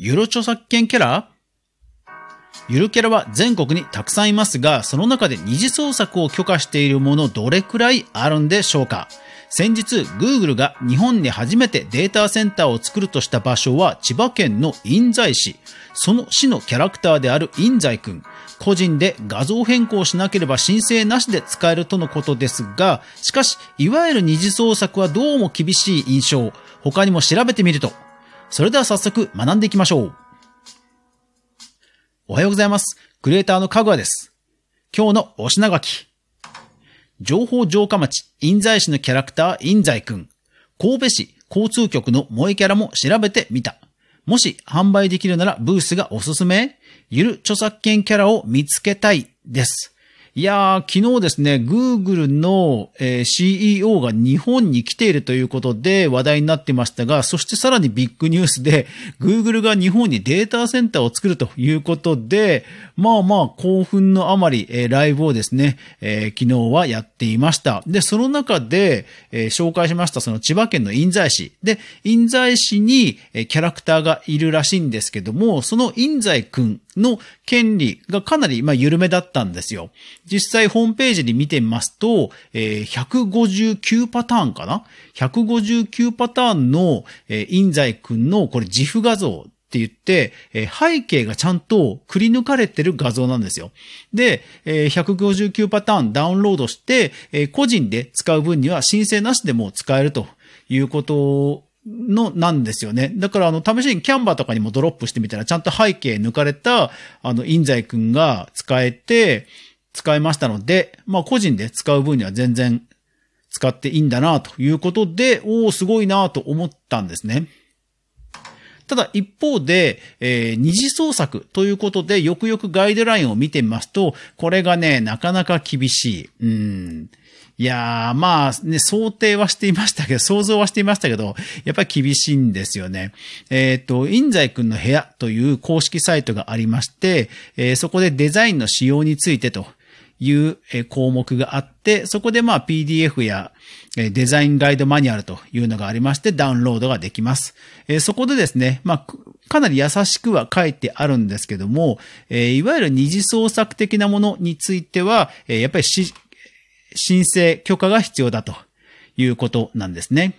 ゆる著作権キャラ？ゆるキャラは全国にたくさんいますが、その中で二次創作を許可しているものどれくらいあるんでしょうか？先日、Google が日本に初めてデータセンターを作るとした場所は千葉県の印西市。その市のキャラクターである印西くん。個人で画像変更しなければ申請なしで使えるとのことですが、しかし、いわゆる二次創作はどうも厳しい印象。他にも調べてみると。それでは早速学んでいきましょう。おはようございます。クリエイターのかぐわです。今日のお品書き。情報城下町、印西市のキャラクター、印西くん。神戸市交通局の萌えキャラも調べてみた。もし販売できるならブースがおすすめゆる著作権キャラを見つけたいです。いやー、昨日ですね、Google の、えー、CEO が日本に来ているということで話題になってましたが、そしてさらにビッグニュースで、Google が日本にデータセンターを作るということで、まあまあ興奮のあまり、えー、ライブをですね、えー、昨日はやっていました。で、その中で、え紹介しましたその千葉県の印西市。で、印西市に、えキャラクターがいるらしいんですけども、その印西くんの権利がかなり、ま、緩めだったんですよ。実際ホームページに見てみますと、え、159パターンかな ?159 パターンの、えー、印西くんのこれ自負画像って言って、え、背景がちゃんとくり抜かれてる画像なんですよ。で、え、159パターンダウンロードして、え、個人で使う分には申請なしでも使えるということの、なんですよね。だから、あの、試しにキャンバーとかにもドロップしてみたら、ちゃんと背景抜かれた、あの、印材くんが使えて、使えましたので、まあ、個人で使う分には全然使っていいんだな、ということで、おおすごいな、と思ったんですね。ただ一方で、えー、二次創作ということで、よくよくガイドラインを見てみますと、これがね、なかなか厳しい。うん。いやー、まあね、想定はしていましたけど、想像はしていましたけど、やっぱり厳しいんですよね。えっ、ー、と、印西くんの部屋という公式サイトがありまして、えー、そこでデザインの仕様についてという項目があって、そこでまあ PDF やデザインガイドマニュアルというのがありましてダウンロードができます。そこでですね、まあかなり優しくは書いてあるんですけども、いわゆる二次創作的なものについては、やっぱり申請許可が必要だということなんですね。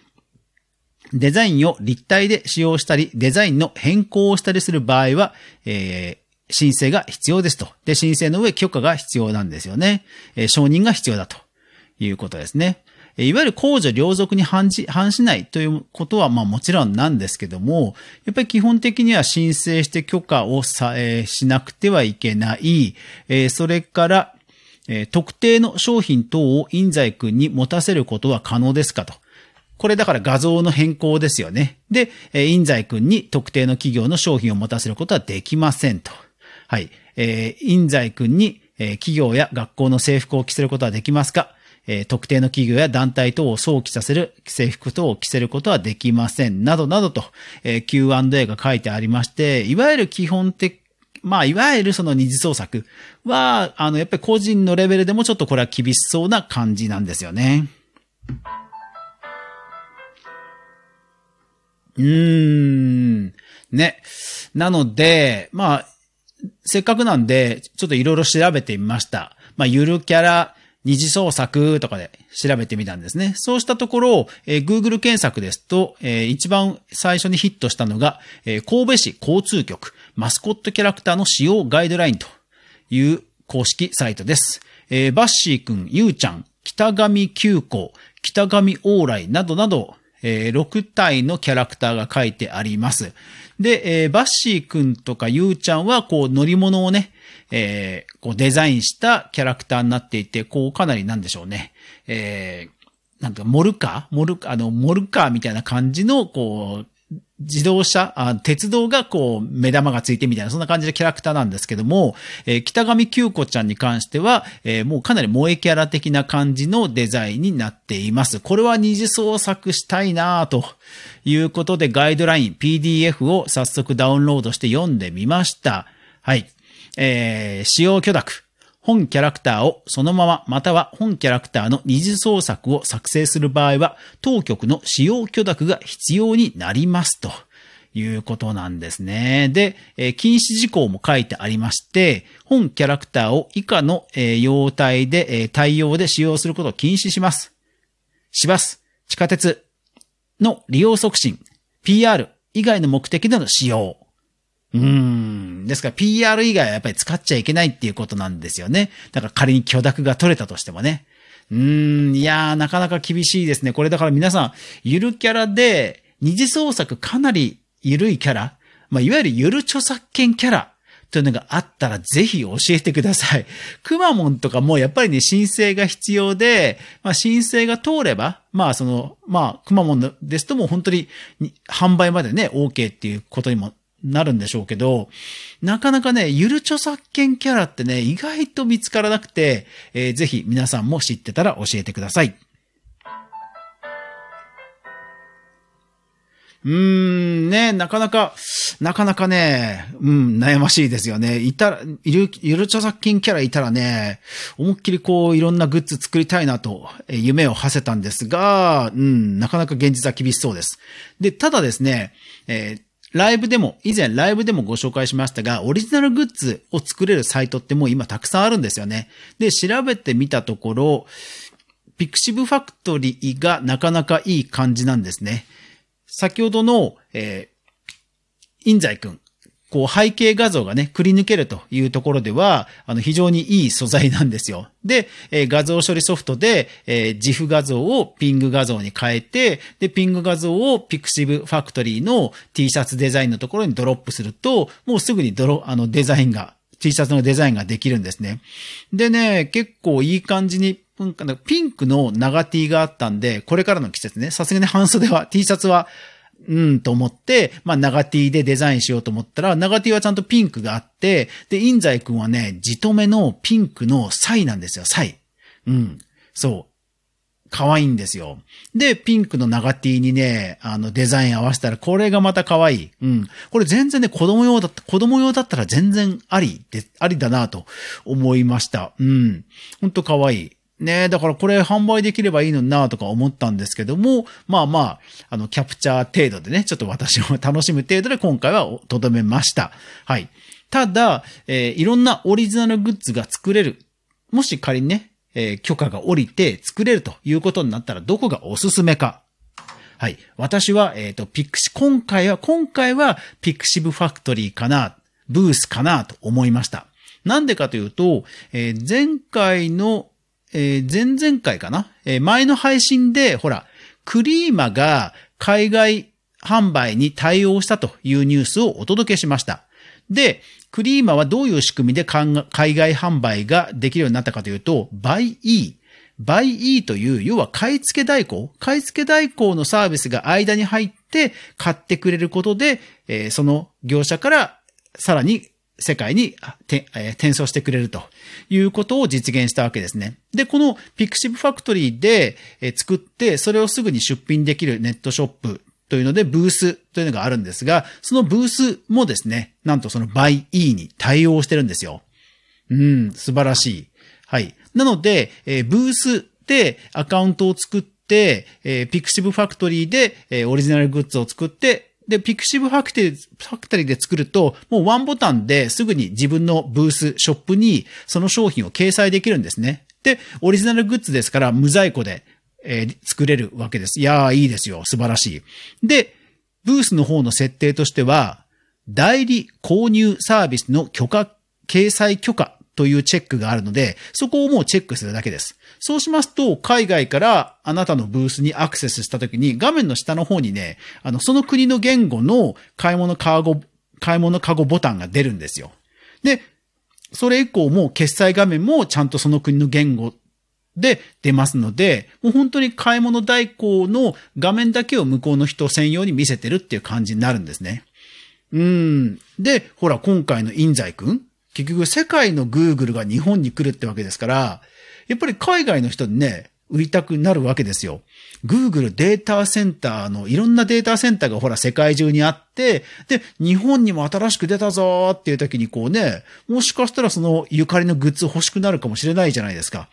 デザインを立体で使用したり、デザインの変更をしたりする場合は、えー、申請が必要ですと。で、申請の上許可が必要なんですよね。えー、承認が必要だということですね。えいわゆる公序良俗に反し反しないということは、まあもちろんなんですけども、やっぱり基本的には申請して許可をさ、えー、しなくてはいけない。えー、それから、えー、特定の商品等を印西君に持たせることは可能ですかと。これだから画像の変更ですよね。で、えー、印西君に特定の企業の商品を持たせることはできませんと。はい。えー、印西君に、えー、企業や学校の制服を着せることはできますか？えー、特定の企業や団体等を想起させる制服等を着せることはできません。などなどと、えー、Q&A が書いてありまして、いわゆる基本的まあ、いわゆるその二次創作は、あの、やっぱり個人のレベルでもちょっとこれは厳しそうな感じなんですよね。うーん。ね。なので、まあ、せっかくなんで、ちょっといろいろ調べてみました。まあ、ゆるキャラ、二次創作とかで調べてみたんですね。そうしたところ、えー、Google 検索ですと、えー、一番最初にヒットしたのが、えー、神戸市交通局マスコットキャラクターの使用ガイドラインという公式サイトです。えー、バッシーくん、ゆうちゃん、北上急行、北上往来などなど、えー、6体のキャラクターが書いてあります。で、えー、バッシーくんとかゆうちゃんは、こう、乗り物をね、えー、こうデザインしたキャラクターになっていて、こうかなりなんでしょうね。えー、なんかモルカー？モルカー、あの、モルカーみたいな感じの、こう、自動車あ、鉄道がこう、目玉がついてみたいな、そんな感じのキャラクターなんですけども、えー、北上九子ちゃんに関しては、えー、もうかなり萌えキャラ的な感じのデザインになっています。これは二次創作したいなということで、ガイドライン、PDF を早速ダウンロードして読んでみました。はい。えー、使用許諾。本キャラクターをそのまままたは本キャラクターの二次創作を作成する場合は当局の使用許諾が必要になりますということなんですね。で、えー禁止事項も書いてありまして、本キャラクターを以下の、えー用体で、えー対応で使用することを禁止します。市バス、地下鉄の利用促進、PR 以外の目的での使用。うん。ですから PR 以外はやっぱり使っちゃいけないっていうことなんですよね。だから仮に許諾が取れたとしてもね。うん、いやー、なかなか厳しいですね。これだから皆さん、ゆるキャラで、二次創作かなりゆるいキャラ、まあ、いわゆるゆる著作権キャラというのがあったらぜひ教えてください。くまモンとかもやっぱりね、申請が必要で、まあ、申請が通れば、まあ、その、まあ、くまモンですともう本当に販売までね、OK っていうことにもなるんでしょうけど、なかなかね、ゆる著作権キャラってね、意外と見つからなくて、えーぜひ皆さんも知ってたら教えてください。うーん、ね、なかなか、なかなかね、うん、悩ましいですよね。いたら、いる、ゆる著作権キャラいたらね、思いっきりこう、いろんなグッズ作りたいなと、え夢を馳せたんですが、うん、なかなか現実は厳しそうです。で、ただですね、えーライブでも、以前ライブでもご紹介しましたが、オリジナルグッズを作れるサイトってもう今たくさんあるんですよね。で、調べてみたところ、ピクシブファクトリーがなかなかいい感じなんですね。先ほどの、えー、インザイ君。こう背景画像がね、くり抜けるというところでは、あの非常にいい素材なんですよ。で、えー画像処理ソフトで、えー GIF 画像をピング画像に変えて、で、ピング画像を Pixiv Factory の T シャツデザインのところにドロップすると、もうすぐにドロ、あのデザインが、T シャツのデザインができるんですね。でね、結構いい感じに、ピンクの長 T があったんで、これからの季節ね、さすがに半袖は、T シャツは、うん、と思って、まあ、長 T でデザインしようと思ったら、長 T はちゃんとピンクがあって、で、インザイ君はね、じとめのピンクのサイなんですよ、サイ。うん。そう。可愛いんですよ。で、ピンクの長 T にね、あの、デザイン合わせたら、これがまた可愛い。うん。これ全然ね、子供用だった、子供用だったら全然ありで、ありだなと思いました。うん。ほんと可愛い。ねえ、だからこれ販売できればいいのになとか思ったんですけども、まあまあ、あの、キャプチャー程度でね、ちょっと私を楽しむ程度で今回はとどめました。はい。ただ、えーいろんなオリジナルグッズが作れる。もし仮にね、えー許可が下りて作れるということになったらどこがおすすめか。はい。私は、えっ、と、ピクシ、今回は、今回は、ピクシブファクトリーかな、ブースかなと思いました。なんでかというと、えー前回の、えー前々回かな、えー前の配信で、ほら、クリーマが海外販売に対応したというニュースをお届けしました。で、クリーマはどういう仕組みで海外販売ができるようになったかというと、by E。バイ E という、要は買い付け代行買い付け代行のサービスが間に入って買ってくれることで、えーその業者からさらに世界にあて、え転送してくれるということを実現したわけですね。で、この Pixiv Factory で、え作って、それをすぐに出品できるネットショップというので、ブースというのがあるんですが、そのブースもですね、なんとその by E に対応してるんですよ。うん、素晴らしい。はい。なので、えブースでアカウントを作って、え、Pixiv Factory で、えオリジナルグッズを作って、で、Pixiv Factory ファクトリーで作ると、もうワンボタンですぐに自分のブース、ショップにその商品を掲載できるんですね。で、オリジナルグッズですから無在庫で、えー作れるわけです。いやー、いいですよ。素晴らしい。で、ブースの方の設定としては、代理購入サービスの許可、掲載許可というチェックがあるので、そこをもうチェックするだけです。そうしますと、海外からあなたのブースにアクセスしたときに、画面の下の方にね、あの、その国の言語の買い物カゴ、買い物カゴボタンが出るんですよ。で、それ以降も決済画面もちゃんとその国の言語で出ますので、もう本当に買い物代行の画面だけを向こうの人専用に見せてるっていう感じになるんですね。うん。で、ほら、今回のインザイ君結局世界の Google が日本に来るってわけですから、やっぱり海外の人にね、売りたくなるわけですよ。Google データセンターの、いろんなデータセンターがほら世界中にあって、で、日本にも新しく出たぞーっていう時にこうね、もしかしたらそのゆかりのグッズ欲しくなるかもしれないじゃないですか。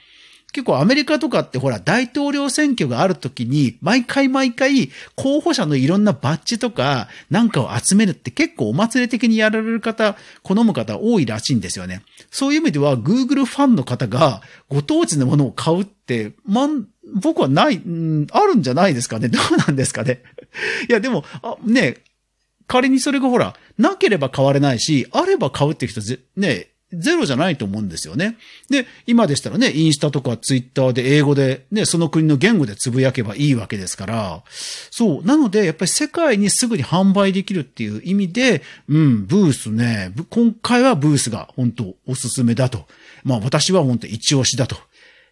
結構アメリカとかってほら、大統領選挙がある時に、毎回毎回、候補者のいろんなバッジとか、なんかを集めるって結構お祭り的にやられる方、好む方多いらしいんですよね。そういう意味では、Google ファンの方が、ご当地のものを買うって、まん、僕はない、ん、あるんじゃないですかね。どうなんですかね。いや、でも、あ、ね、仮にそれがほら、なければ買われないし、あれば買うって人ぜ、ね、ゼロじゃないと思うんですよね。で、今でしたらね、インスタとかツイッターで英語でね、その国の言語でつぶやけばいいわけですから、そう。なので、やっぱり世界にすぐに販売できるっていう意味で、うん、ブースね、今回はブースが本当おすすめだと。まあ私は本当一押しだと、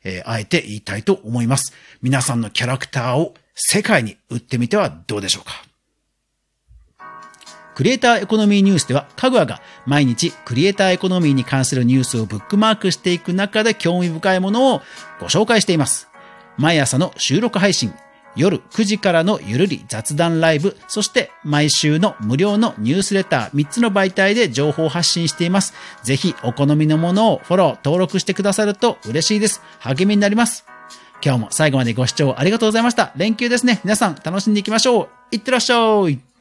えー、あえて言いたいと思います。皆さんのキャラクターを世界に売ってみてはどうでしょうか。クリエイターエコノミーニュースでは、かぐわが毎日クリエイターエコノミーに関するニュースをブックマークしていく中で興味深いものをご紹介しています。毎朝の収録配信、夜9時からのゆるり雑談ライブ、そして毎週の無料のニュースレター3つの媒体で情報発信しています。ぜひお好みのものをフォロー、登録してくださると嬉しいです。励みになります。今日も最後までご視聴ありがとうございました。連休ですね。皆さん楽しんでいきましょう。いってらっしゃい。